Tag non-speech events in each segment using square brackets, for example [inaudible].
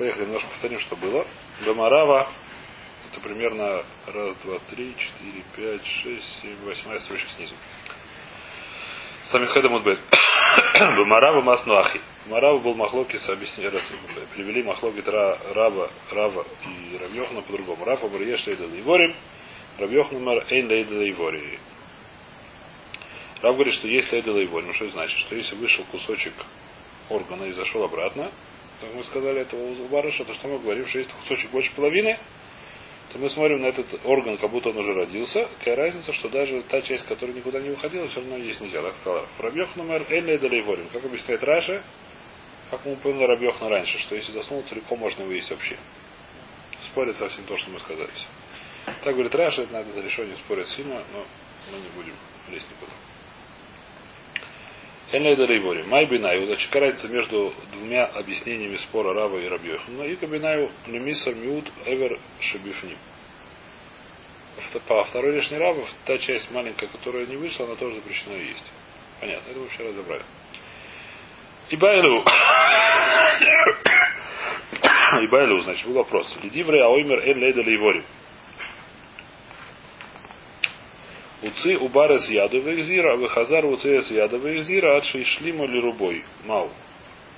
поехали немножко повторим, что было. Гамарава, это примерно раз, два, три, четыре, пять, шесть, семь, восьмая строчка снизу. Самихеда Мудбет. Бамарава [coughs] Маснуахи. Марава был Махлокис, объяснили, раз привели Махлокит Раба, Рава и Равьохна по-другому. Рафа Барьеш Лейда Лейворим, Равьохна Мар Эйн Лейда Лейвори. Рав говорит, что есть Лейда. Ну, что это значит? Что если вышел кусочек органа и зашел обратно, как мы сказали этого барыша, то что мы говорим, что есть кусочек больше половины, то мы смотрим на этот орган, как будто он уже родился. Какая разница, что даже та часть, которая никуда не выходила, все равно есть нельзя. Так сказал. Рабьех номер Элли Далейворим. Как объясняет Раша, как мы поняли Рабьехна раньше, что если заснул целиком, можно его есть вообще. Спорит совсем то, что мы сказали. Так говорит Раша, это надо за решение спорить сильно, но мы не будем лезть никуда. Энлейда Рейвори. Май Бинаю. Значит, разница между двумя объяснениями спора Рава и Рабьехна. И Кабинаю Племисар Миут Эвер Шабифним. По второй лишней Рава, та часть маленькая, которая не вышла, она тоже запрещена есть. Понятно, это вообще разобрали. И Байлу. [coughs] И Байлу, значит, был вопрос. Лидиврей Аоймер Эль Лейда Лейвори. Уци убар из яду векзира, выхазар уци из яда векзира, ад шишлима ли рубой. Мау.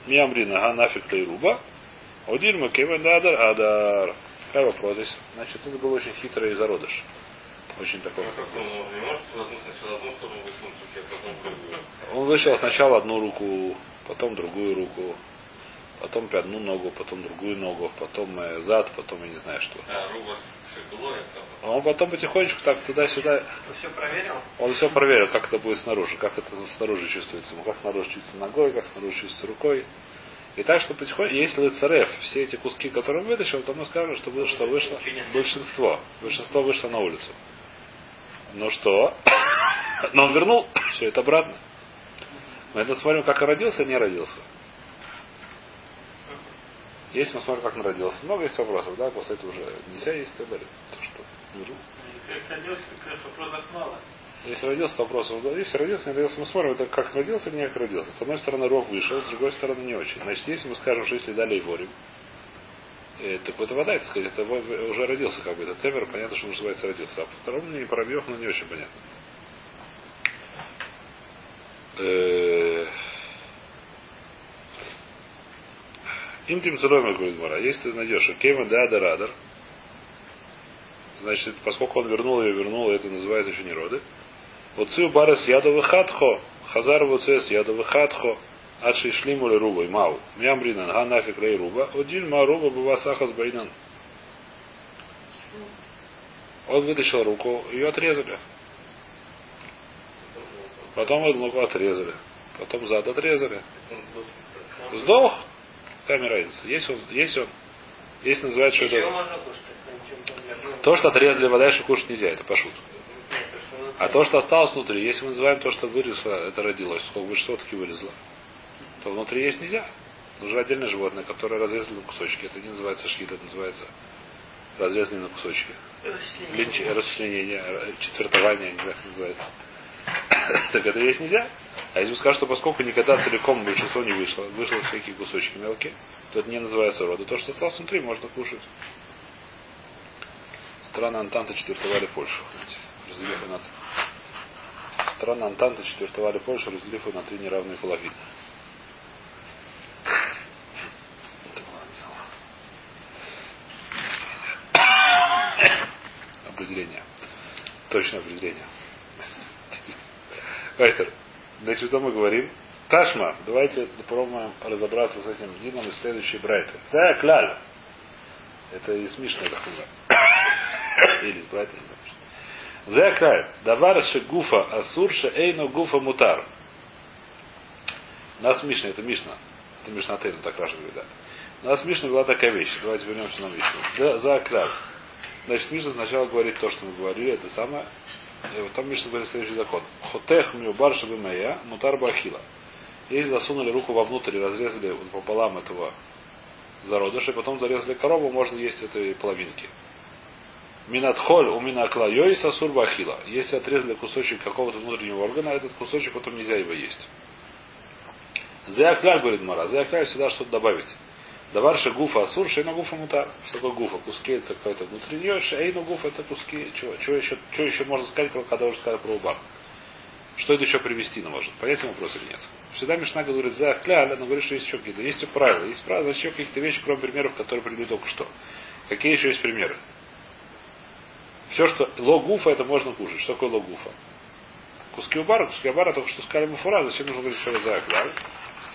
Миамрина га нафиг ли руба. Один макевен адар адар. Какой вопрос здесь? Значит, это был очень хитрый зародыш. Очень такой. Он вышел сначала одну руку, потом другую руку, потом одну ногу, потом другую ногу, потом э, зад, потом я не знаю что. А, руба а он потом потихонечку так туда-сюда. Он все проверил? Он все проверил, как это будет снаружи, как это снаружи чувствуется ему, как снаружи чувствуется ногой, как снаружи чувствуется рукой. И так, что потихоньку, если ЦРФ, все эти куски, которые он вытащил, то мы скажем, что, было, что вышло большинство. Большинство вышло на улицу. Ну что? [coughs] Но он вернул [coughs] все это обратно. Мы это смотрим, как он родился, не родился. Если мы смотрим, как он родился, много есть вопросов, да, после этого уже нельзя есть и так далее. То, что. Если родился, то вопросов мало. Если родился, то вопросов, да, если родился, не родился, мы смотрим, это как родился, не как родился. С одной стороны, ров вышел, с другой стороны, не очень. Значит, если мы скажем, что если дали ворим, э, так это вода, это сказать, это уже родился, как бы, это темер, понятно, что называется родился. А по второму не пробьев, но не очень понятно. Э, Им тем целом, говорит Мара, если ты найдешь, Кема да да радар, значит, поскольку он вернул ее, вернул, это называется еще не роды. Вот цю барас ядовы хатхо, хазар вуцес ядовы хатхо, адши шлиму ли руба, мау, мямринан, га нафиг лей руба, один ма руба бува сахас байнан. Он вытащил руку, ее отрезали. Потом эту ногу отрезали. Потом зад отрезали. Сдох. Какая разница? Есть он, есть он, есть называют, что это... То, что отрезали вода, что кушать нельзя, это пошут. А то, что осталось внутри, если мы называем то, что выросло, это родилось, сколько выше сотки вылезло, то внутри есть нельзя. Нужно отдельное животное, которое разрезали на кусочки. Это не называется шкит, это называется разрезанные на кусочки. Линч, расчленение, четвертование, не знаю, как называется. [coughs] так это есть нельзя. А если вы скажете, что поскольку никогда целиком большинство не вышло, вышло всякие кусочки мелкие, то это не называется рода. То, что осталось внутри, можно кушать. Страны Антанта четвертовали Польшу. Разделив на Страны Антанта четвертовали Польшу, разделив на три неравные половины. Определение. Точное определение. Вайтер. Значит, что мы говорим? Ташма. Давайте попробуем разобраться с этим дином из следующей брайты. Да, кляль. Это из Мишны Дахуга. [coughs] Или из брайта. Зе кляль. Давар гуфа асурша эйно гуфа мутар. У нас Мишна, это Мишна. Это Мишна Тейна, так Раша говорит, да. Нас Мишна была такая вещь. Давайте вернемся на Мишну. За кляль. Значит, Мишна сначала говорит то, что мы говорили, это самое. И там Мишна говорит следующий закон. Хотех миубар шабимея мутар бахила. Если засунули руку вовнутрь и разрезали пополам этого зародыша, и потом зарезали корову, можно есть этой половинки. Минатхоль у минаклайой сасур бахила. Если отрезали кусочек какого-то внутреннего органа, этот кусочек потом нельзя его есть. Зеакляль, говорит Мара, зеакляль всегда что-то добавить. Даварша гуфа асур, шейна гуфа мутар. Что такое гуфа? Куски это какое-то внутри нее, шейна гуфа это куски. Чего, чего, еще, что еще можно сказать, когда уже сказали про убар? Что это еще привести на может? Понятен вопрос или нет? Всегда Мишна говорит за кля, она говорит, что есть еще какие-то. Есть правила. Есть правила, значит, еще каких-то вещи, кроме примеров, которые привели только что. Какие еще есть примеры? Все, что логуфа, это можно кушать. Что такое логуфа? Куски убара, куски убара, только что сказали муфура, зачем нужно говорить, что за кля?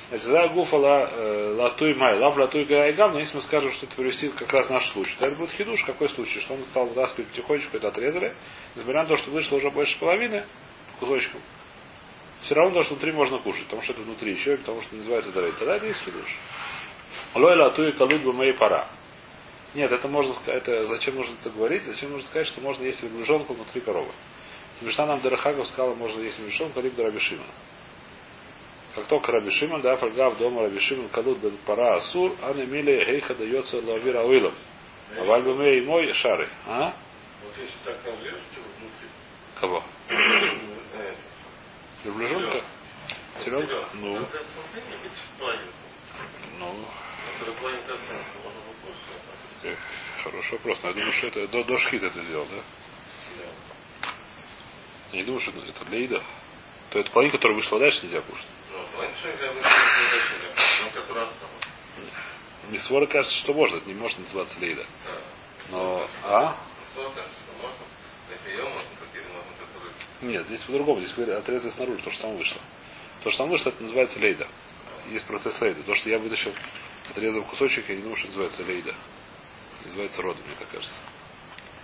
Значит, за гуфа ла, э, латуй май, лав латуй гайгам, но если мы скажем, что это привести как раз наш случай, то это будет хидуш, какой случай, что он стал вытаскивать потихонечку, это отрезали, несмотря на то, что вышло уже больше половины кусочком, все равно то, что внутри можно кушать, потому что это внутри еще, потому что называется дарей. Тогда это есть хидуш. Лойла атуи калуд бы моей пора. Нет, это можно это зачем нужно это говорить? Зачем нужно сказать, что можно есть верблюжонку внутри коровы? Мишна нам Дарахагов сказала, можно есть верблюжонку либо Рабишимана. Как только Раби Шимон, да, фальгав дома Раби Шимон, калут бен пара асур, а не мили гейха дается лавира уилом. А вальбуме и мой шары. А? Вот если так внутри. Кого? э, Верблюжонка? Теленка? Ну, планинку. ну, Который планинка оценка, можно выпустить. э, хороший вопрос. Но я думаю, что это до, до шхит это сделал, да? Я не думаю, что это для еда. То это половина, которая вышла дальше, нельзя кушать. Ну, ну, там. Мисвора кажется, что можно, это не может называться лейда. Да. Но, а? Нет, здесь по-другому. Здесь отрезали снаружи, то, что там вышло. То, что там вышло, это называется лейда. Есть процесс лейда. То, что я вытащил, отрезал кусочек, я не думаю, что называется лейда. Называется родом, мне так кажется.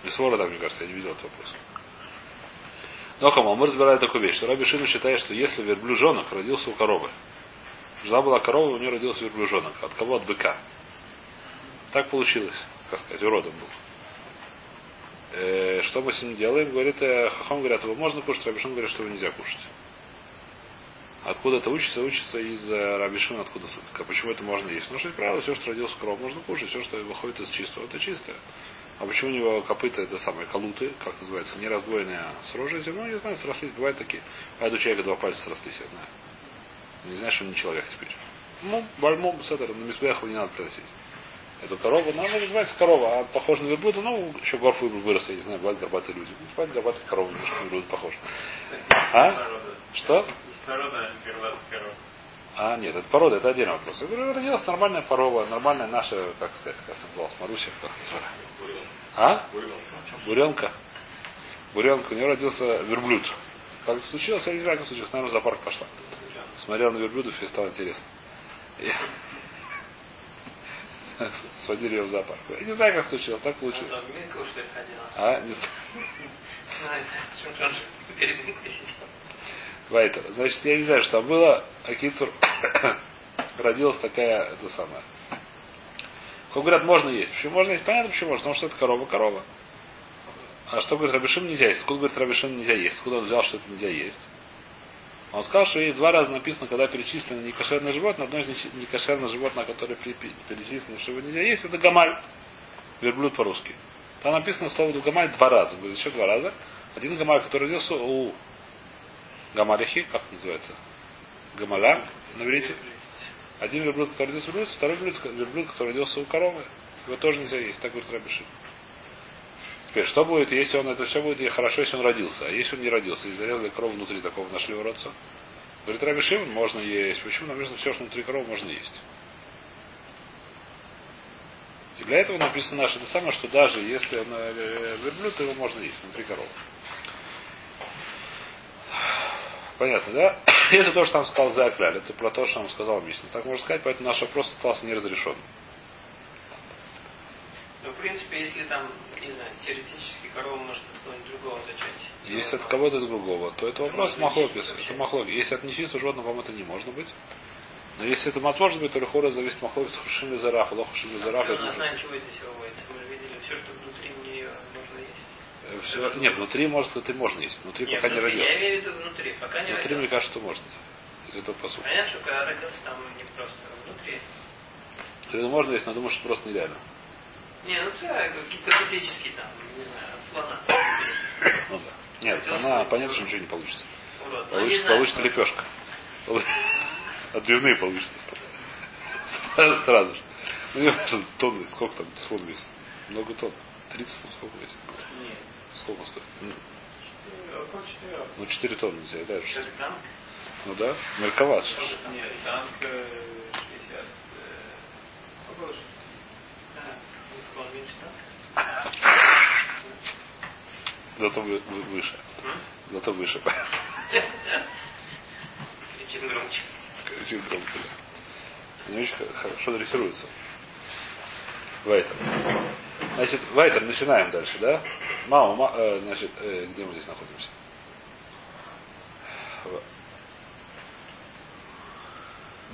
Мисвора, так мне кажется, я не видел этот вопрос. Но Хамал, мы разбираем такую вещь, что Раби Шимон считает, что если верблюжонок родился у коровы, жила была корова, у нее родился верблюжонок. От кого? От быка. Так получилось, как сказать, уродом был. Э, что мы с ним делаем? Говорит, э, Хахам говорят, его можно кушать, Рабишин говорит, что его нельзя кушать. Откуда это учится? Учится из э, Рабишина, откуда сытка. Почему это можно есть? Ну, что правило, все, что родился коров, можно кушать, все, что выходит из чистого, это чистое. А почему у него копыта это самые колуты, как называется, не раздвоенные а с рожей? Ну, не знаю, срослись, бывают такие. А у человека два пальца срослись, я знаю. Не знаешь, что он не человек теперь. Ну, бальмом, сетер, на мисбеху не надо приносить. Эту корову, ну, она называется корова, а похожа на верблюда, ну, еще горф вырос, я не знаю, бывают горбатые люди. Ну, бывают горбатые коровы, немножко на верблюда похожи. А? Что? Не первая корова. А, нет, это порода, это отдельный вопрос. Я говорю, родилась нормальная порова, нормальная наша, как сказать, как называлась, Маруся, как называлась. А? Буренка. Буренка, у нее родился верблюд. Как это случилось, я не знаю, как случилось. Наверное, в зоопарк пошла. Смотрел на верблюдов и стало интересно. И- [laughs] Сводили ее в зоопарк. Я не знаю, как случилось, так получилось. А, не знаю. [laughs] Вайтер. Значит, я не знаю, что там было. Акицур [coughs] родилась такая, это самое. Как говорят, можно есть. Почему можно есть? Понятно, почему можно. Потому что это корова, корова. А что говорит Рабишим нельзя есть? Откуда говорит Рабишим нельзя есть? Откуда он взял, что это нельзя есть? Он сказал, что есть два раза написано, когда перечислено некошерное животное, одно из некошерных животных, которое перечислено, что его нельзя есть, это гамаль. Верблюд по-русски. Там написано слово гамаль два раза. Будет еще два раза. Один гамаль, который родился у гамалихи, как называется? Гамаля, наберите. Один верблюд, который родился у верблюда, второй верблюд, который родился у коровы. Его тоже нельзя есть, так говорит Рабишин. Теперь, что будет, если он это все будет и хорошо, если он родился, а если он не родился, и зарезали корову внутри такого нашли уродца? Говорит Рабишин, можно есть. Почему? Написано, все, что внутри коровы, можно есть. И для этого написано наше это самое, что даже если он э, верблюд, то его можно есть внутри коровы. Понятно, да? И это то, что нам сказал Закляль. Это про то, что нам сказал Мишна. Так можно сказать, поэтому наш вопрос остался неразрешенным. Ну, в принципе, если там, не знаю, теоретически корова может от кого-нибудь другого зачать. Если от кого-то другого, то это вопрос махлокис. Это махлокис. Если от нечистого животного, вам это не можно быть. Но если это может быть, то лихора зависит махлокис хушим зараф, лох хушим зараф. На основании чего все выводится? Мы же видели все, что внутри нее можно есть. Все, нет, внутри может, внутри можно есть. Внутри Нет, пока не внутри, Я родился. имею в виду внутри, пока не Внутри, мне родился. кажется, что можно. Из этого посука. Понятно, что когда родился, там не просто внутри. Это можно есть, но думаю, что просто нереально. Не, ну это какие-то физические там, не знаю, от слона. Ну да. Нет, она понятно, что ничего не получится. Урод. Ну, не Получится, знаю, получится лепешка. [laughs] Отбивные получится. Сразу же. Ну, я знаю, тонны, сколько там слон весит? Много тонн. 30 тонн сколько весит? Нет. Сколько стоит? Ну, Около четырех. Ну, 4 тонны взяли, да? Ну да, Мерковат. Нет, танк 60. Около 60. Да, склон меньше танка. Зато вы, вы- выше. Зато выше. Кричим громче. Очень громко, да. Они очень х- хорошо дрессируются. Вайтер. Значит, Вайтер, начинаем дальше, да? Мама, ма- э, значит, э, где мы здесь находимся?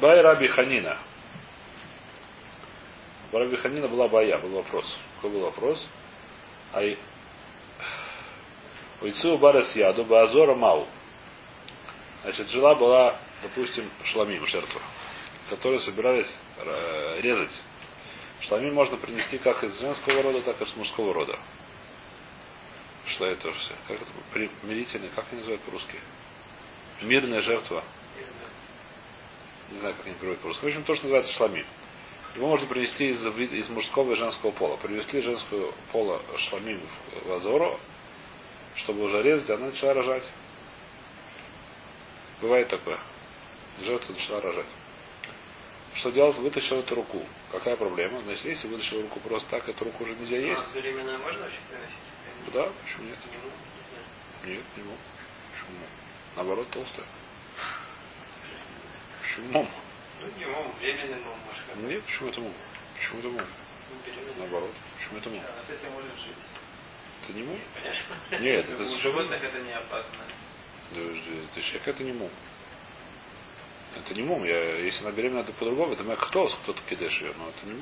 Бай Раби Ханина. У Раби Ханина была бая, был вопрос. Какой был вопрос? Ай... Уйцу барас яду баазора мау. Значит, жила была, допустим, шламим, жертва, которую собирались э, резать. Шламим можно принести как из женского рода, так и из мужского рода. Что это все? Как это? Примирительный, как они называют по-русски? Мирная жертва. Не знаю, как они переводят по-русски. В общем, то, что называется шламим. Его можно принести из, из мужского и женского пола. Привезли женскую пола шламим в Азору, чтобы уже резать, она начала рожать. Бывает такое. Жертва начала рожать. Что делать? Вытащил эту руку. Какая проблема? Значит, если вытащил руку просто так, эту руку уже нельзя есть. А беременную можно вообще приносить? Да, почему нет? Не. Нет, не могу. Почему? Наоборот, толстая. Почему? Ну, не мом, временный мом, может, Нет, почему это мом? Почему это мом? Ну. Наоборот. Почему это мом? А с этим может жить. Это не мом? Конечно. Нет, [laughs] это У животных это не опасно. Да, это человек, это не мом. Это не мом. Я, если она беременна, то по-другому. Это кто кто-то кидаешь ее, но это не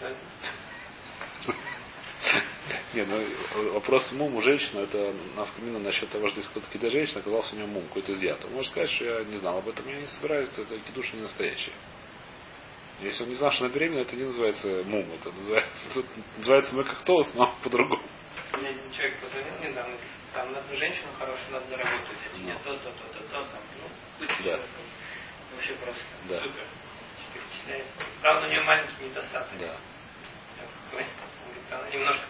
это? Не, ну вопрос мум у женщины, это навкамина насчет того, что кто-то кидает женщина, оказался у нее мум, какой-то изъят. Он может сказать, что я не знал об этом, я не собираюсь, это кидуша не настоящий. Если он не знал, что она беременна, это не называется мум, это называется, [laughs] называется мы как тост, но по-другому. Мне один человек позвонил недавно, там надо женщину хорошую надо заработать. А тебе Ну. то, то, то, то, то, там, ну, быть Да. человеком. Вообще просто Да. супер. Впечатляет. Правда, у нее маленький недостаток. Да. Говорит, она немножко.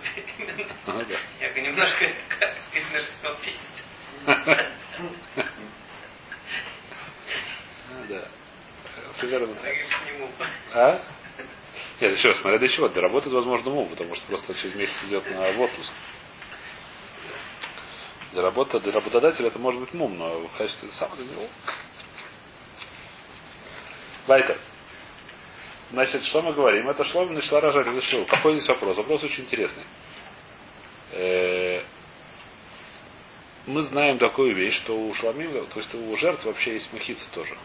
Ага, да. Я говорю, немножко из на шестом месяце. А, да. Примерно так. А? Нет, еще раз, смотря до чего. Для работы, возможно, мум, потому что просто через месяц идет на отпуск. Для работы, для работодателя это может быть мум, но в качестве сам для него. Вайтер. Значит, что мы говорим? Это шло, начала рожать. Вышел. Какой здесь вопрос? Вопрос очень интересный. Э, Мы знаем такую вещь, что у шламим, то есть у жертв вообще есть махица тоже.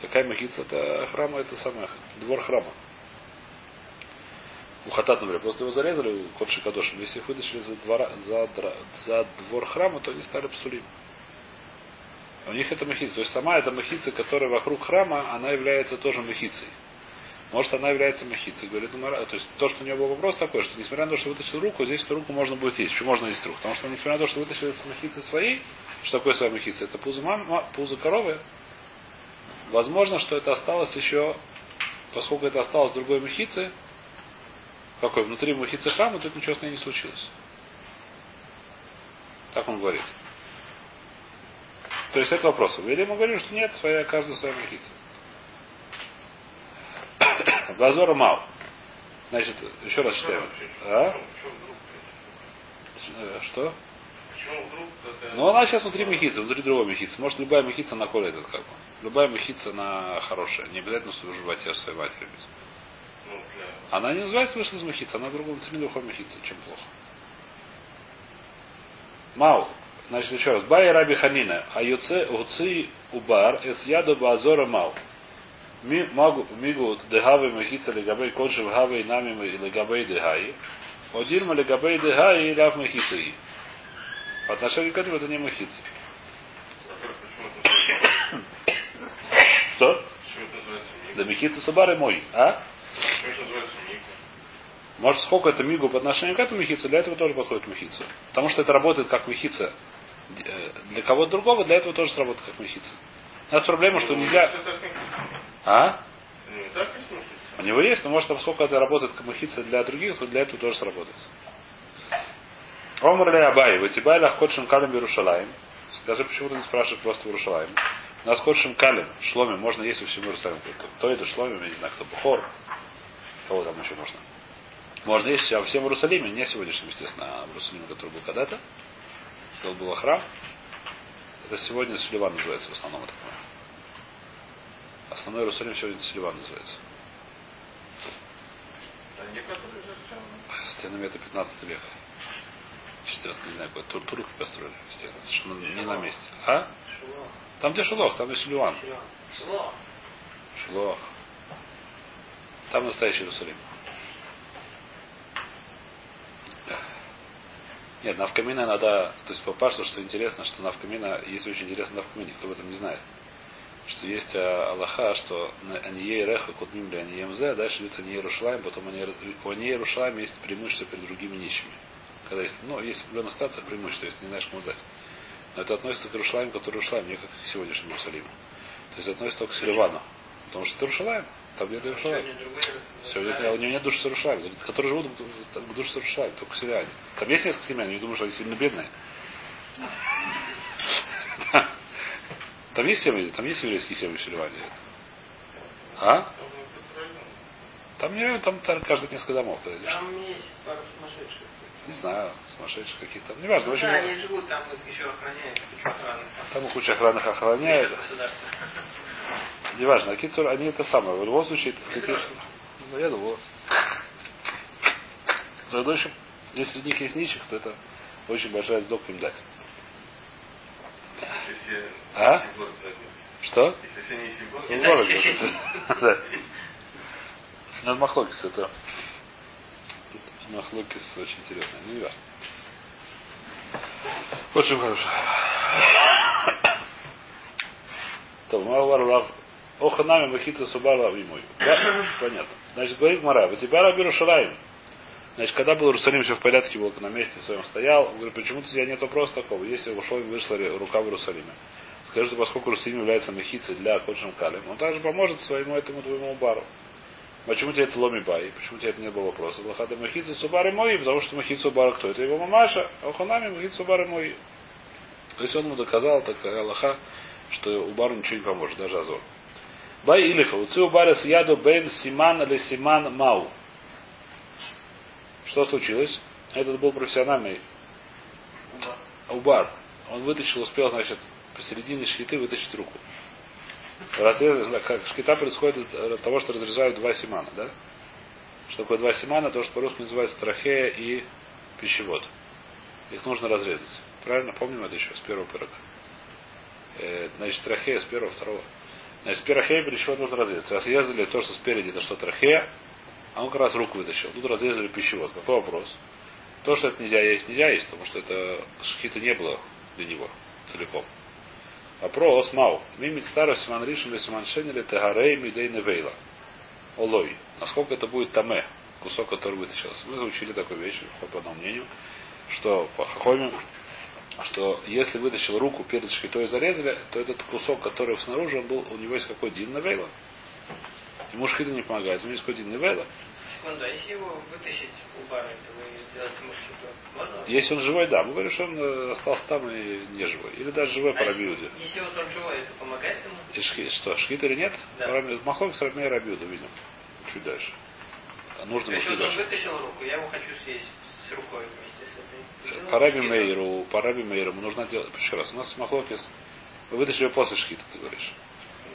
Какая махица? Это храма, это самое, двор храма. У Хатат, например, просто его зарезали, Кодши Кадошин. Если их вытащили за, двора, за, за двор храма, то они стали псулим. У них это махица. То есть сама эта махица, которая вокруг храма, она является тоже махицей. Может, она является махицей. Говорит, ну, то есть то, что у него был вопрос такой, что несмотря на то, что вытащил руку, здесь эту руку можно будет есть. Почему можно есть руку? Потому что несмотря на то, что вытащили с махицы своей, что такое своя махица? Это пузо, мам, ма- пузо коровы. Возможно, что это осталось еще, поскольку это осталось другой махице, какой внутри махицы храма, тут ничего с ней не случилось. Так он говорит. То есть это вопрос. Или мы говорим, что нет, своя, каждая своя махица. [coughs] Базора мал. Значит, еще раз читаем. А? Э, Что? Ну, она сейчас внутри мехицы, внутри другой мехицы. Может, любая мехица на коле этот как бы. Любая мехица на хорошая. Не обязательно в животе, своей матери быть. Она не называется вышла из мехицы, она в другом внутри другой мехицы, чем плохо. Мау. Значит, еще раз. Бай Раби Ханина. А юце уци убар эс яду базора мау. Ми магу мигу дехавы мехица легабей кодши вхавы нами легабей дехаи. Одильма легабей дехаи и лав мехица и. По отношению к этому это не называется... Что? Да мехица субары мой. А? Почему это называется? Может, сколько это мигу по отношению к этому мехице, для этого тоже подходит мехица. Потому что это работает как мехица. Э, Для кого-то другого, для этого тоже сработает как мехица. У нас проблема, что нельзя... А? У него есть, но может, поскольку это работает камахица для других, то для этого тоже сработает. Омар ли Абай, Ватибай Лахкотшим Калим Иерушалаем. Скажи, почему ты не спрашиваешь просто Иерушалаем? У нас Котшим Калим, Шломе, можно есть у всему Иерусалиме. Кто это Шломе, я не знаю, кто Бухор. Кого там еще можно? Можно есть а всем в Иерусалиме, не сегодняшнем, естественно, а в Иерусалиме, который был когда-то. Что был храм. Это сегодня Сулливан называется в основном, это понимаю. Основной Иерусалим сегодня Сулливан называется. Стенами это 15 век. 14, не знаю, какой тур турки построили стены. Совершенно не на месте. А? Там где Шилох, там где Силуан. Шило. Шило. Шилох. Там настоящий Иерусалим. Нет, Навкамина надо, то есть попасть, что интересно, что Навкамина, есть очень интересно Навкамина, никто об этом не знает. Что есть а, Аллаха, что Анией Реха Кутмим ли Анием Зе, дальше идет Анией Рушлайм, потом у Анией Рушлайм есть преимущество перед другими нищими. Когда есть, ну, есть в определенных ситуациях преимущество, если не знаешь, кому дать. Но это относится к Рушлайм, который Рушлайм, не как к сегодняшнему Иерусалиму. То есть относится только к Селивану. Потому что это Рушлайм, там где-то Рушлайм. Сегодня у него нет души Сарушаль, которые живут в- душе Сарушаль, только сирияне. Там есть несколько семей, но я не думаю, что они сильно бедные. Там есть семьи, там есть еврейские семьи в Сильване. А? Там не там, там каждый несколько домов. Там есть пару сумасшедших. Не знаю, сумасшедших каких-то. Не важно, Ну, да, они живут там, их еще охраняют. Там куча охранных охраняет. Неважно, а Кицур, они это самое. В любом случае, так сказать, ну, я думаю. Но в общем, если среди них есть нищих, то это очень большая сдока им дать. Если А? Что? Если Ну, город это. Да. [laughs] Ну, Махлокис это. Махлокис очень интересный. Ну, не важно. Очень хорошо. То, Мавар Рав. Оханами Махита Субара мой. [coughs] Понятно. Значит, говорит Мара, у тебя Раби Рушалаем. Значит, когда был Иерусалим все в порядке, был на месте своем стоял, он говорит, почему у тебя нет вопроса такого, если ушел и вышла рука в Иерусалиме. Скажи, что поскольку Иерусалим является мехицей для Кодшим Калем, он также поможет своему этому твоему бару. Почему тебе это ломи бай? Почему тебе это не было вопроса? Лохата махица субары мои, потому что махица бара кто? Это его мамаша, а уханами махица бары мои. То есть он ему доказал, такая Аллаха, что у бару ничего не поможет, даже Азор. Бай Илифа, у бара с яду бен симан или симан мау. Что случилось? Этот был профессиональный убар. Он вытащил, успел, значит, посередине шхиты вытащить руку. Разрез, как шкита происходит из того, что разрезают два симана, да? Что такое два симана? То, что по-русски называется трахея и пищевод. Их нужно разрезать. Правильно? Помним это еще с первого пирога. Э, значит, трахея с первого, второго. Значит, трахея пищевод нужно разрезать. Разрезали то, что спереди, это что трахея, а он как раз руку вытащил. Тут разрезали пищевод. Какой вопрос? То, что это нельзя есть, нельзя есть, потому что это шхита не было для него целиком. Вопрос мау. Мимит старый симан ришин или симан шен или тегарей мидей невейла. Олой. Насколько это будет таме, кусок, который вытащился. Мы заучили такую вещь, по одному мнению, что по хахоме, что если вытащил руку перед шхитой и зарезали, то этот кусок, который снаружи, он был, у него есть какой дин невейла. Ему шхита не помогает, у него есть какой дин невейла. Секунду, а если его вытащить у бара, то вы сделать ему можно? Если он живой, да. Мы говорим, что он э, остался там и не живой. Или даже живой А если, рабиуде. если вот он живой, это помогает ему? И шхи- что, шхит или нет? Да. Махлок с Рабмей Рабиуду, видим. Чуть дальше. Нужно То есть он вытащил руку, я его хочу съесть с рукой вместе с этой. Раби шкиту. Мейру, по Раби Мейру нужно делать. Еще раз, у нас Махлокис. Вы вытащили после шхита, ты говоришь.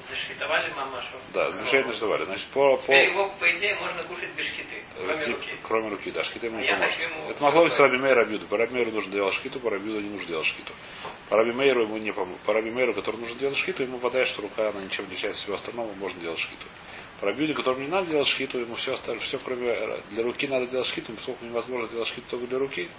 Зашхитовали мамашу. Да, замечательно называли. Значит, по, по Теперь его, по идее, можно кушать без шхиты, э, кроме тип- руки. кроме руки, да, шхита ему А не поможет. ему Это Махлокис с рукой. Раби Мейру Рабиуду. По Раби Мейру нужно делать шхиту, по Рабиуду не нужно делать шхиту. По Раби Мейру ему не поможет. По Раби Мейру, который нужно делать шхиту, ему вода, что рука, она ничем не отличается от всего остального, можно делать шхиту. По Рабиуде, которому не надо делать шхиту, ему все остальное, все кроме э, для руки надо делать шхиту, поскольку невозможно делать шхиту только для руки,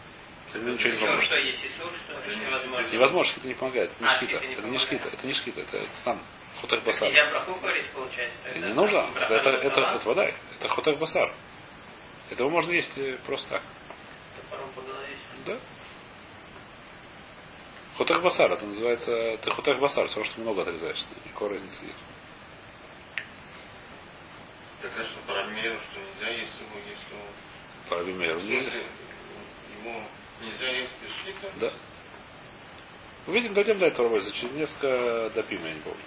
ему ничего не поможет. что, есть Исур, что ли, невозможно? Невозможно, шхита не помогает. Это не А, шхита. шхита не Это не шхита. Это не шхита. Это сам хутах басар. Нельзя браху говорить, получается. Это тогда? не нужно. Это, это, это, это вода. Это хутах басар. Этого можно есть э, просто так. топором по голове. Да. Хутах басар. Это называется... Ты хутах басар. Все, что много отрезаешь. Никакой разницы нет. Тогда что по Рамиру, что нельзя есть его, если он... В нельзя. ему нельзя есть без шхита? Да. Увидим, дойдем до этого работы. Через несколько допим, я не помню.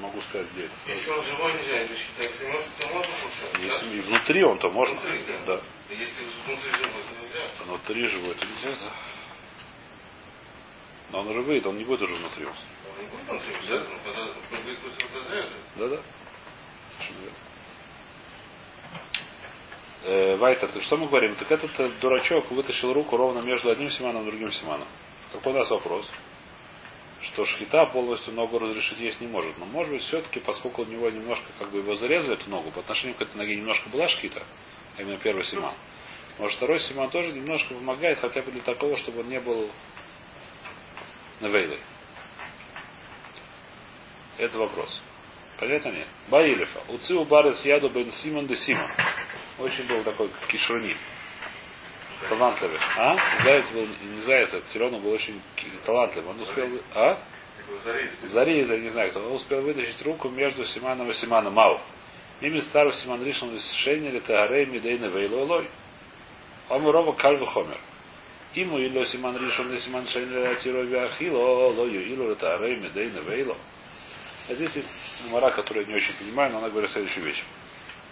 Могу сказать, где это. Если он живой, нельзя это. Если может, то можно получать, да? Если и внутри он, то можно. Внутри, да. Да. Если внутри живой, то нельзя. Внутри живой, то нельзя, да. Но он уже выйдет, он не будет уже внутри. Он не будет внутри, Да. да? Да-да. Совершенно верно. Э, Вайтер, ты что мы говорим? Так этот э, дурачок вытащил руку ровно между одним симаном и другим симаном. Какой у нас вопрос? Что шхита полностью ногу разрешить есть не может. Но может быть все-таки, поскольку у него немножко как бы его зарезали эту ногу, по отношению к этой ноге немножко была шхита, а именно первый симан. Может второй симан тоже немножко помогает, хотя бы для такого, чтобы он не был навейлой. Это вопрос. Понятно нет? Баилифа. Уцил барес яду бен Симон де Симон. Очень был такой кишруни. Талантливый. А? Заяц был, не заяц, а Тирона был очень талантливый. Он успел... А? Такой зарез. Зарез, я не знаю кто. Он успел вытащить руку между Симаном и Симаном. Мау. Мими старый Симан Ришон решение ли Тагарей Мидейна Вейлой. Он рова кальва хомер. Ему ило Симан Ришон и Симан Шейн Атиро Виахило, лою ило Тагарей Мидейна Вейло. А здесь есть мара, которую я не очень понимаю, но она говорит следующую вещь.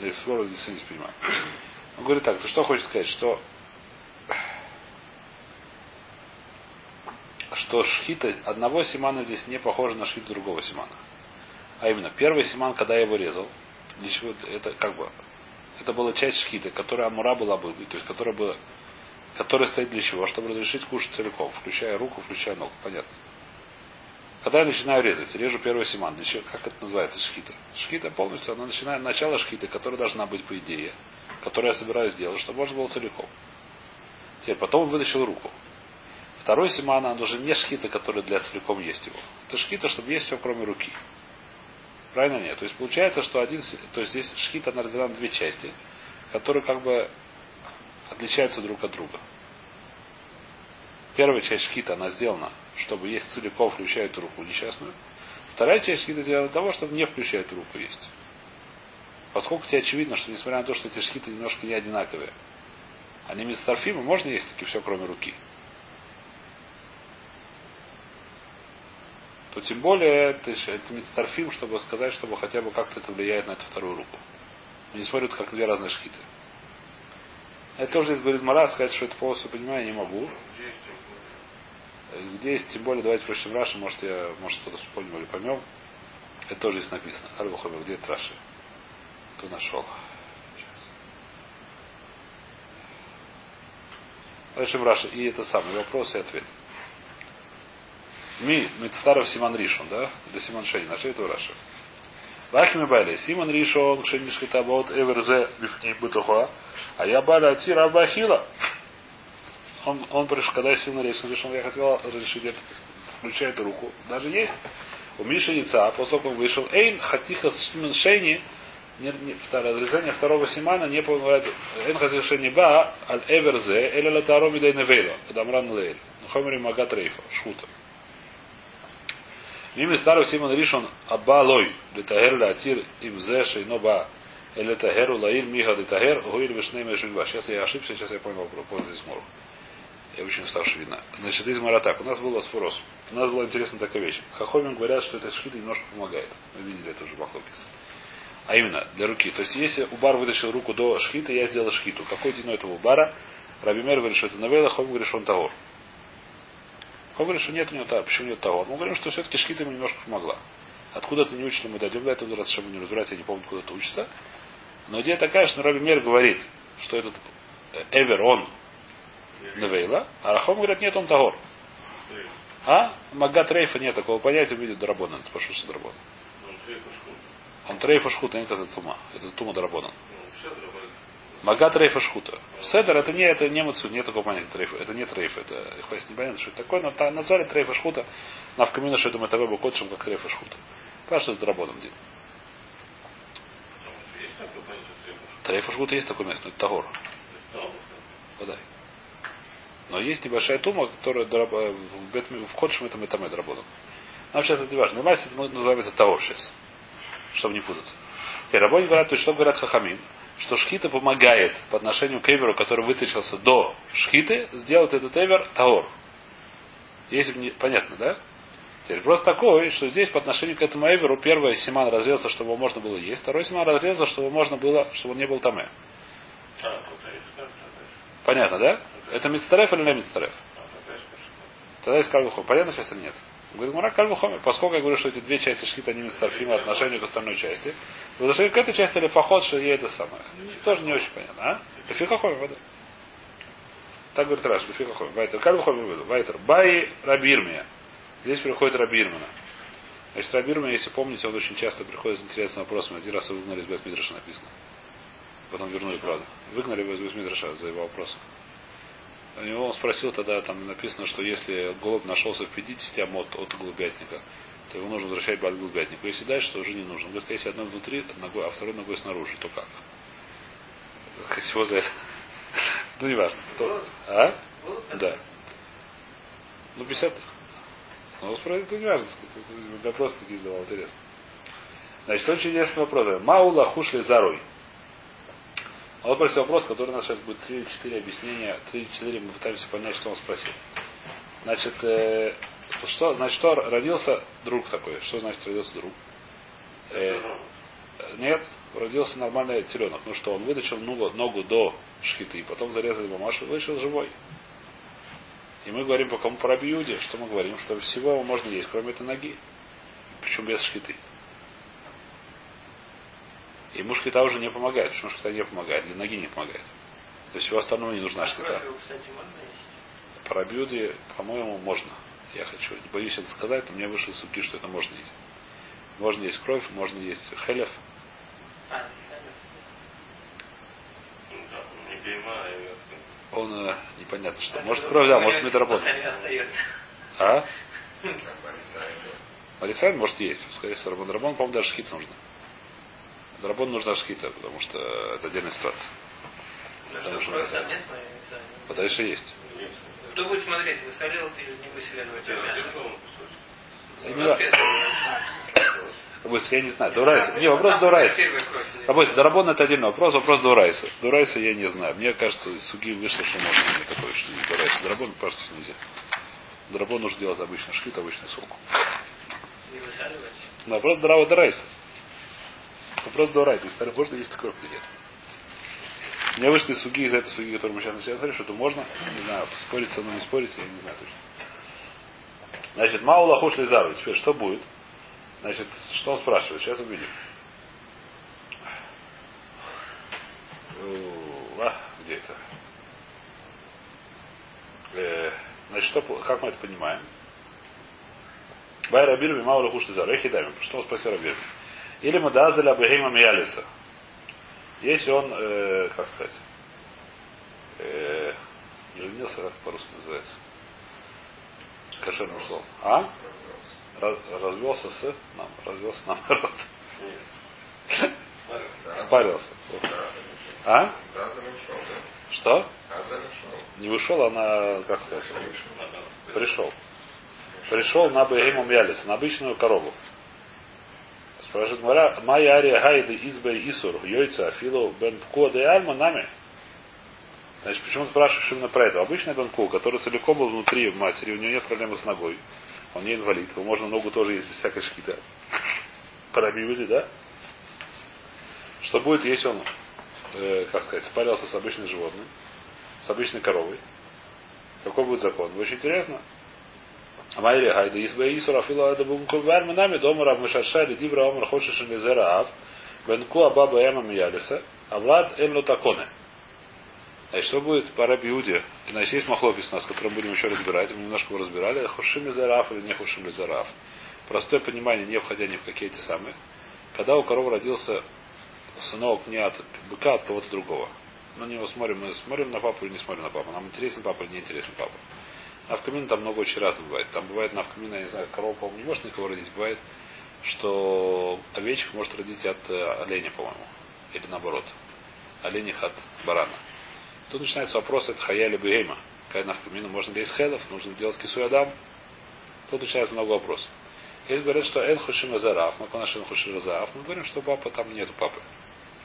Я скоро действительно не понимаю. [clears throat] Он говорит так, ты что хочешь сказать, что что шхита одного симана здесь не похожа на шхит другого симана. А именно, первый симан, когда я его резал, для чего это как бы это была часть шхиты, которая амура была бы, то есть которая была, которая стоит для чего? Чтобы разрешить кушать целиком, включая руку, включая ногу. Понятно. Когда я начинаю резать, режу первый симан, как это называется, шхита? Шхита полностью, она начинает начало шхиты, которая должна быть по идее, которую я собираюсь сделать, чтобы можно было целиком. Теперь потом вытащил руку. Второй симан, он уже не шхита, который для целиком есть его. Это шхита, чтобы есть все, кроме руки. Правильно нет? То есть получается, что один, то есть здесь шхита, она разделена на две части, которые как бы отличаются друг от друга. Первая часть шхита, она сделана, чтобы есть целиком, включая эту руку несчастную. Вторая часть шхита для того, чтобы не включая эту руку есть. Поскольку тебе очевидно, что несмотря на то, что эти шхиты немножко не одинаковые, они мистарфимы, можно есть таки все, кроме руки. то тем более это, это мицтарфим, чтобы сказать, чтобы хотя бы как-то это влияет на эту вторую руку. Не смотрят как две разные шхиты. Это тоже здесь говорит Мара, сказать, что это полностью понимаю, я не могу. Где есть тем более? Давайте прочтем Раши, может, я, может, кто-то вспомнил или поймем. Это тоже здесь написано. Альбухамер, где это Раши? Кто нашел? Дальше в Раши. И это самый вопрос и ответ. Ми, Мицтаров Симон Ришон, да? Или Симон Шейн. Нашли это в Раши. Вахими Байли. Симон Ришон, Кшенишки Табот, Эверзе, Бифни Бутухуа. А я Байля Атира Абахила. Он, он пришел, когда я сел на он решил, я хотел разрешить этот, включая эту руку. Даже есть. У Миши яйца, после того, как он вышел, Эйн Хатиха Шейни, разрезание второго симана не помогает. Эйн Хатиха Шейни Ба, Аль Эверзе, Эля Латаро Мидей Невейло, Дамран Лейль. Хомери Магат Рейфа, Шхута. Мими старый Симон Ришон Абба Лой, Летагер Латир Имзе Шейно Ба, Эля Тагеру Лаиль Миха Летагер, Гуиль Вишней Мешильба. Сейчас я ошибся, сейчас я понял вопрос, пользуюсь мору. Я очень уставший видно. Значит, из Маратак. У нас был Асфурос. У нас была интересная такая вещь. Хахомин говорят, что эта шхита немножко помогает. Мы видели это уже в Махлокис. А именно, для руки. То есть, если Убар вытащил руку до шхита, я сделал шхиту. Какой день этого Убара? Рабимер говорит, что это новелла, Хом говорит, что он тагор. Хом говорит, что нет у него тагор. Почему нет тагор? Мы говорим, что все-таки шхита ему немножко помогла. Откуда это не учили, мы дойдем до этого, раз чтобы не разбирать, я не помню, куда это учится. Но идея такая, что Раби Мер говорит, что этот э, Эвер, он Невейла, а Рахом говорят, нет, он Тагор. А? Магат Рейфа нет такого понятия, видит Дарабона. Это пошел Дарабона. Ну, трейф и шхут. Он Трейфа Шхута, не это Тума. Это Тума Дарабона. Все дробали. Магат Рейфа Шхута. Седер это не, это не Мацу, нет такого понятия Трейфа. Это не Трейф, это хоть непонятно, что это такое, но та- назвали Трейфа Шхута, на в камину, что это Матавеба Котшем, как Трейфа Шхута. Потому что это что и шхут? Трейфа Шхута есть такое место, но это Тагор. Да, Подай. Но есть небольшая тума, которая э, в, Котшем это Метамед работал. Нам сейчас это не важно. Но мы называем это Тагор сейчас. Чтобы не путаться. Теперь рабони говорят, то есть что говорят хахамин? Что шхита помогает по отношению к эверу, который вытащился до шхиты, сделать этот эвер таор. Если не... Понятно, да? Теперь просто такой, что здесь по отношению к этому эверу первый симан разрезался, чтобы его можно было есть, второй симан разрезал, чтобы можно было, чтобы он не был таме. Понятно, да? Это мицтареф или не мицтареф? Тогда есть кальвухом. Понятно сейчас или нет? Говорит, Мара кальвухом. Поскольку я говорю, что эти две части шхита не мицтарфима отношению к остальной части, в отношении к этой части или фахот, что ей это самое. Тоже не очень понятно, а? Лефикахоми, вода. Так говорит Раш, лефикахоми. Вайтер, кальвухом веду. Вайтер. Бай рабирмия. Здесь приходит Рабирмана. Значит, Рабирман, если помните, он очень часто приходит с интересным вопросом. Один раз его выгнали из Бетмидраша написано. Потом вернули, правда. Выгнали его из Бетмидраша за его вопрос. У него он спросил тогда, там написано, что если голубь нашелся в 50 амот от голубятника, то его нужно возвращать к голубятнику. Если дальше, то уже не нужно. Он говорит, если одной внутри, ногой, а второй ногой снаружи, то как? Всего за это. [laughs] Ну, не важно. То... А? Да. Ну, 50 ну, это не важно. Вопрос такие задавал, интересно. Значит, очень интересный вопрос. Маула хушли зарой. А вот спросил вопрос, который у нас сейчас будет 3-4 объяснения. 3-4 мы пытаемся понять, что он спросил. Значит, э, что, значит, что родился друг такой? Что значит родился друг? Э, нет, родился нормальный теленок. Ну что, он вытащил ногу, ногу до шхиты, потом зарезали мамашу, вышел живой. И мы говорим по кому по Рабиуде, что мы говорим, что всего его можно есть, кроме этой ноги. Причем без шкиты. И ему шкита уже не помогает. Почему шкита не помогает? Для ноги не помогает. То есть всего остального не нужна шкита. По Рабиуде, по-моему, можно. Я хочу, не боюсь это сказать, но мне вышли суки, что это можно есть. Можно есть кровь, можно есть хелев. А, Он э, непонятно что. Может кровь, да, может медработа. А? [laughs] Марисайн может есть. Скорее всего, Рабон. Рабон, по-моему, даже шхит нужно. Рабон нужна шхита, потому что это отдельная ситуация. Потому что Просто нет, А дальше есть. Кто будет смотреть, высолил ты или не высолил Я не знаю. Я не знаю. Дурайса. Не, вопрос Дурайса. Рабойс, Дарабон это отдельный вопрос, вопрос Дурайса. Дурайса я не знаю. Мне кажется, из Суги вышло, что можно не такое, что не Дурайса. Дарабон, что нельзя. Дарабон нужно делать обычный шкит, обычную сумку. Не высаливать. Вопрос Дарава Дурайса. Вопрос Дурайса. Старый можно есть такое или нет? Мне вышли суги из этой суги, которую мы сейчас начали смотреть, что это можно. Не знаю, спорить со мной, не спорить, я не знаю точно. Значит, Маула Хушли Зару. Теперь что будет? Значит, что он спрашивает? Сейчас увидим. А, где это? Э, значит, что, как мы это понимаем? Бай Рабирми Маула Хушли Зару. Эхидами. Что он спросил Рабирми? Или мы дазали Абахима Миялиса. Если он, э, как сказать, э, женился, как по-русски называется, кошерным словом. А? Раз, развелся с, нам, развелся наоборот. Спарился. А? Что? Не ушел, она, как сказать, пришел. Пришел на Бегему Мялиса, на обычную корову. Спрашивает Мара, Майя Ария Гайды Избей Исур, Йойца Афилу Бен Пко де Альма нами. Значит, почему спрашиваешь именно про это? Обычный Бенку, который целиком был внутри матери, у него нет проблемы с ногой. Он не инвалид. Его можно ногу тоже есть без всякой шкита. Парабиуди, да? Что будет, если он, э, как сказать, спарился с обычным животным, с обычной коровой? Какой будет закон? Очень интересно. Майри Гайда Избе Исура Фила это Бумкувар Минами Дома Рав Мишаршали Дивра Омар Хочешь Низера Ав Бенку Абаба Эма Миялиса Авлад Эм Лотаконе. Значит, что будет по Раби Значит, есть махлокис у нас, который мы будем еще разбирать. Мы немножко его разбирали. Хушим ли зараф или не хушим ли зараф. Простое понимание, не входя ни в какие эти самые. Когда у коровы родился сынок не от быка, а от кого-то другого. Мы не его смотрим, мы смотрим на папу или не смотрим на папу. Нам интересен папа или не интересен папа. Навкамин там много очень разных бывает. Там бывает навкамин, я не знаю, корова, по-моему, не может никого родить. Бывает, что овечка может родить от э, оленя, по-моему. Или наоборот. Оленях от барана. Тут начинается вопрос, это хая или бегейма. Когда навкамина можно ли из хелов, нужно делать кисуй адам. Тут начинается много вопросов. Есть говорят, что эн хушим зараф, мы хушим зараф, мы говорим, что папа там нету папы.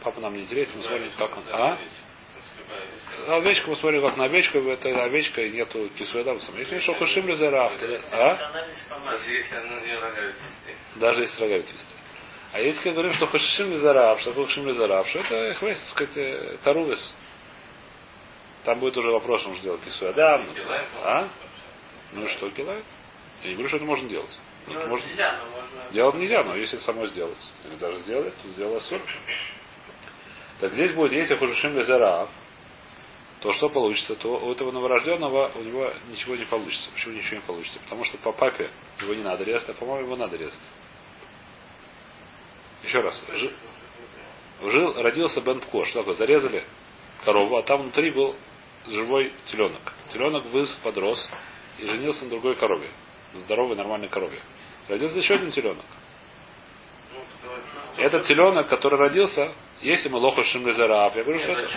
Папа нам не интересен, мы смотрим, как он. А? Овечку мы смотрим, как на овечку, это овечка и нету кисуэдам. Если что хушим то а? Даже если она не вести. Даже если рога висят. А если мы говорим, что хушим лизарав, что такое хушим лизарав, что это хвест, так сказать, э, тарувес. Там будет уже вопрос, что нужно сделать кису адам. Килаем, А? Ну что, килай? Я не говорю, что это можно делать. Ну, можно... нельзя, но можно. Делать нельзя, но если само сделать. Или даже сделать, то сделала сур. Так здесь будет, если хушим лизарав, то что получится? То у этого новорожденного у него ничего не получится. Почему ничего не получится? Потому что по папе его не надо резать, а по маме его надо резать. Еще раз. Жи- Жил, родился Бен Пко. Что такое? Зарезали корову, а там внутри был живой теленок. Теленок выз, подрос и женился на другой корове. Здоровой, нормальной корове. Родился еще один теленок. Ну. Этот теленок, который родился, если мы лоху шимлизараб, я говорю, что это...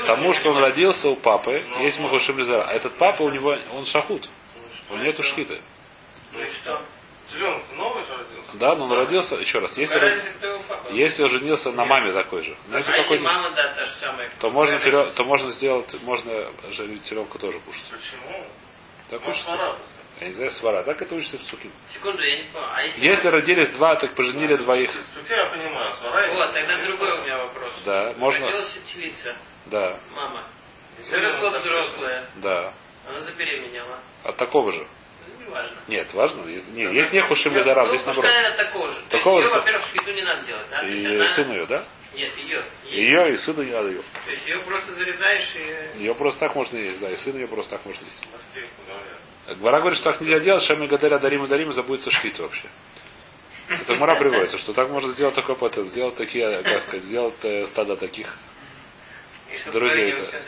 Потому что он родился у папы, Ну, есть ну. мы шимлизараб. А этот папа у него, он шахут. Ну, У него нету шхиты. Ну и что? Теленок новый родился? Да, но он родился, еще раз, если, род- если он женился на маме такой же, знаете, а если какой мама, да, та же самая. то можно, то можно сделать, можно же теленка тоже кушать. Почему? Так бы. Я не знаю, свара. Так это учится в Суким. Секунду, я не понял. А если... Если родились два, так поженили двоих. Статья я понимаю, свара. Вот, тогда другой у меня вопрос. Да, можно. Родилась телица, Да, мама. Выросла взрослая. да. Она забеременела. От такого же. Ну, неважно. Нет, важно. Есть, не, есть не хушим лизарав, ну, здесь наоборот. пускай она такого же. Такого То есть же, ее, во-первых, шпиту не надо делать, да? Есть И она- сын ее, да? Нет, ее. Ее и сына не надо ее. То есть ее просто зарезаешь и... Ее просто так можно есть, да, и сын ее просто так можно есть. Гвара говорит, что так нельзя делать, дарим и дарим, и забудется шхит вообще. Это мура приводится, что так можно сделать такой опыт, сделать такие, как сказать, сделать э, стадо таких. Друзей это- что.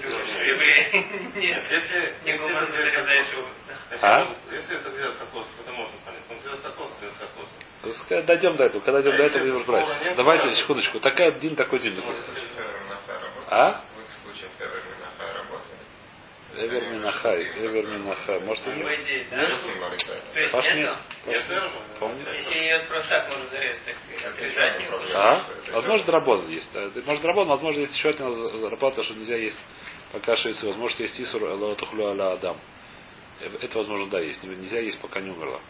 Нет, Если, не А? если это взять сокос, это можно понять. Он взял сокос, взял сокос. Пускай Дойдем до этого, когда дойдем А до этого, будем нет, Давайте, секундочку. Такая дин, такой дин. Ну, если- А? В случае. Эвер Минахай, Эвер Минахай. Может и По нет? идее, да? Нет? То есть Паш нет, нет. там? Паш Нет, нет. верно? Помню. Если ее так можно зарезать, так отрезать не не. А? Возможно, драбон есть. Да. Может, драбон, возможно, есть еще один работа, что нельзя есть пока шейцы. Возможно, есть исур лотухлю аля адам. Э, Это, возможно, да, есть. Нельзя есть, пока не умерла.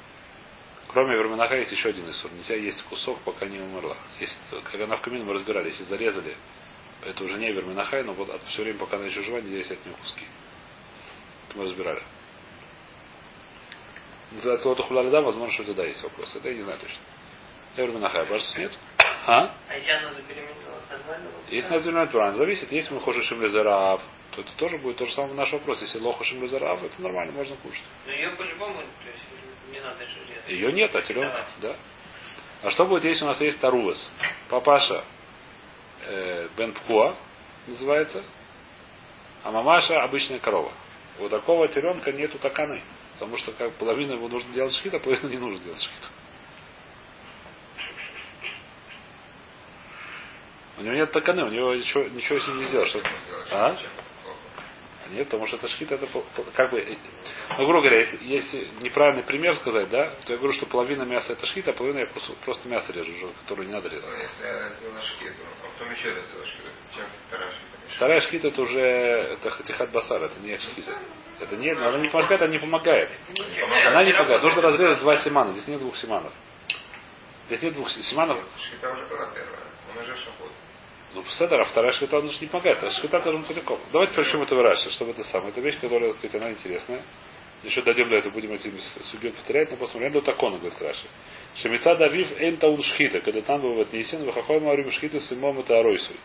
Кроме верминаха есть еще один исур. Нельзя есть кусок, пока не умерла. Если, когда она в камин мы разбирали, если зарезали, это уже не верминахай, но вот от- все время, пока она еще жива, нельзя есть от нее куски. Мы разбирали. Называется лоту да, возможно, что это да, есть вопрос. Это я не знаю точно. Верминахай, бажус нет? А? А если она забеременела, нормально? Если на земля Туран зависит, если мы хоши шимлезарав, то это тоже будет то же самое наш вопрос. Если лоха шимлезарав, это нормально, можно кушать. Но ее по-любому, то есть не надо же резать. Ее нет, а теленок, да. А что будет, если у нас есть тарувас? Папаша э, Бен Пхуа называется, а мамаша обычная корова. У такого теленка нету таканы. Потому что как половину его нужно делать шхит, а половину не нужно делать шхит. У него нет таканы, у него ничего, ничего с ним не сделаешь. Что... А? Нет, потому что это шхит, это как бы, э, ну, грубо говоря, если, если неправильный пример сказать, да, то я говорю, что половина мяса это шхит, а половина я просто, просто мясо режу, уже, которое не надо резать. Ну, Если я сделал шкиту, а потом еще раз сделал шкиту, чем вторая шкита? Вторая шхит это уже это хатихат басар, это не шхит. Это не, она не помогает, она не помогает. Она не помогает. Нужно разрезать два семана. Здесь нет двух семанов. Здесь нет двух семанов. Шкита уже была первая, он уже шахут. Ну, седер, а вторая шхита, он же не помогает. А шхита должен целиком. Давайте причем это выращивать, чтобы это самое. Это вещь, которая, так сказать, она интересная. Еще дойдем до этого, будем эти судьбы повторять, но посмотрим до такона, говорит Раши. Шемица давив эм таун шхита, когда там был отнесен, вахахой марим шхита с имом это аройсуй.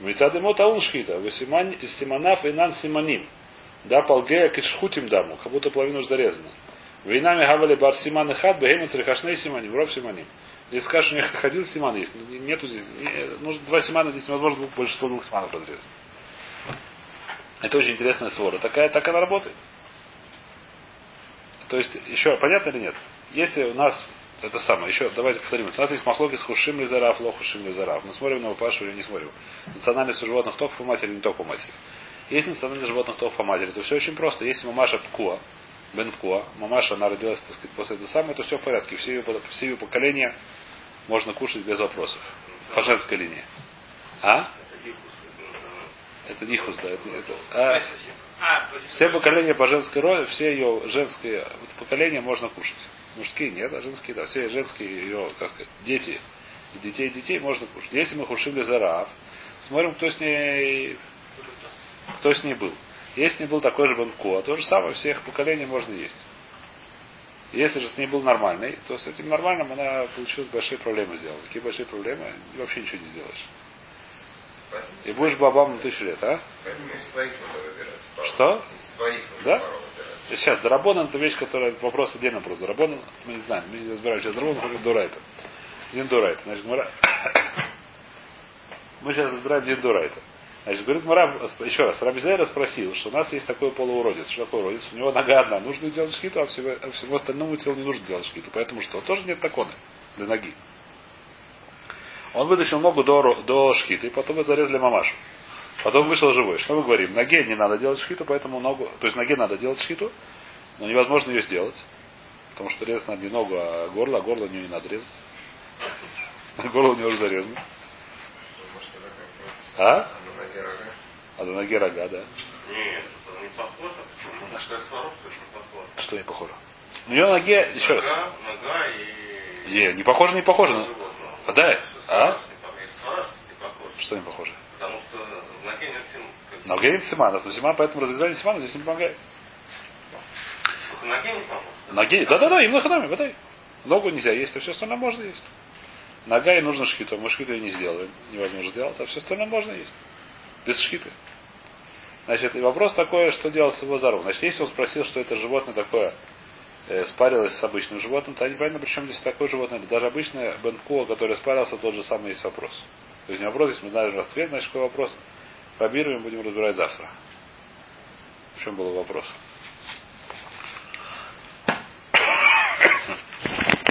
Мица демо таун шхита, весиман симанав и симаним. Да, полгея кишхутим даму, как будто половину уже зарезана. Вейнами гавали бар симан и хат, бегема царихашней симаним, ров симаним. Здесь скажешь, у них ходил симан есть, но нету здесь, нужно два симана, здесь невозможно двух- большинство двух симанов разрезать. Это очень интересная свора. Такая, так она работает. То есть, еще, понятно или нет? Если у нас это самое, еще, давайте повторим. У нас есть махлоки с хушим лизараф, лох хушим лизараф. Мы смотрим на пашу или не смотрим. Национальность у животных только по матери, не только по матери. Если национальность животных только по матери, то все очень просто. Если мамаша пкуа, Бенкуа, мамаша, она родилась, так сказать, после этого самого, это все в порядке. Все ее, все ее поколения можно кушать без вопросов. По женской линии. А? Это нихус, да. Это, это, а, А, все поколения по женской роли, все ее женские поколения можно кушать. Мужские нет, а женские, да. Все женские ее, как сказать, дети. И детей детей можно кушать. Если мы хушили за Раав, смотрим, кто с ней кто с ней был. Если не был такой же Бенку, а то же самое всех поколений можно есть. Если же с ней был нормальный, то с этим нормальным она получилась большие проблемы сделала. Такие большие проблемы, вообще ничего не сделаешь. И будешь бабам на тысячу лет, а? Что? Да? Сейчас, Дарабон это вещь, которая вопрос отдельно просто. Дарабон, мы не знаем, мы не разбираем сейчас Дарабон, только Дурайта. Дин Дурайта. Значит, Гмара... Мы сейчас [coughs] разбираем Дин Дурайта. Значит, говорит Мара, еще раз, Рабизейра спросил, что у нас есть такой полууродец. Что такое уродец? У него нога одна, нужно делать шкиту, а всего, а всего остальному телу не нужно делать шкиту. Поэтому что? Тоже нет таконы для ноги. Он вытащил ногу до, до шкиты, потом вы зарезали мамашу. Потом вышел живой. Что мы говорим? Ноге не надо делать шхиту, поэтому ногу... То есть ноге надо делать шхиту, но невозможно ее сделать. Потому что резать надо не ногу, а горло, а горло у нее не надо резать. [laughs] Горло у нее уже зарезано. А? На ноге. А до ноги рога, да. Нет, это не похоже. Почему? Что похоже. Что не похоже? У нее ноге, еще раз. Нога, нога и... Не, не похоже, не похоже. животного. А, да? А? Что не похоже? Потому что в ноге нет сим... как- Ноге нет симанов, но симан, поэтому разрезание симана здесь не помогает. Только в ноге не похоже. Ноги, да-да-да, именно ханами, водай. Ногу нельзя есть, а все остальное можно есть. Нога и нужно шхиту, мы шхиту и не сделаем. Невозможно сделать, а все остальное можно есть. Без шхиты. Значит, и вопрос такой, что делать с его зару. Значит, если он спросил, что это животное такое э, спарилось с обычным животным, то непонятно, при чем здесь такое животное. Даже обычное бенкуа, который спарился, тот же самый есть вопрос. То есть не вопрос, если мы знаем ответ, значит, какой вопрос. Пробируем, будем разбирать завтра. В чем был вопрос?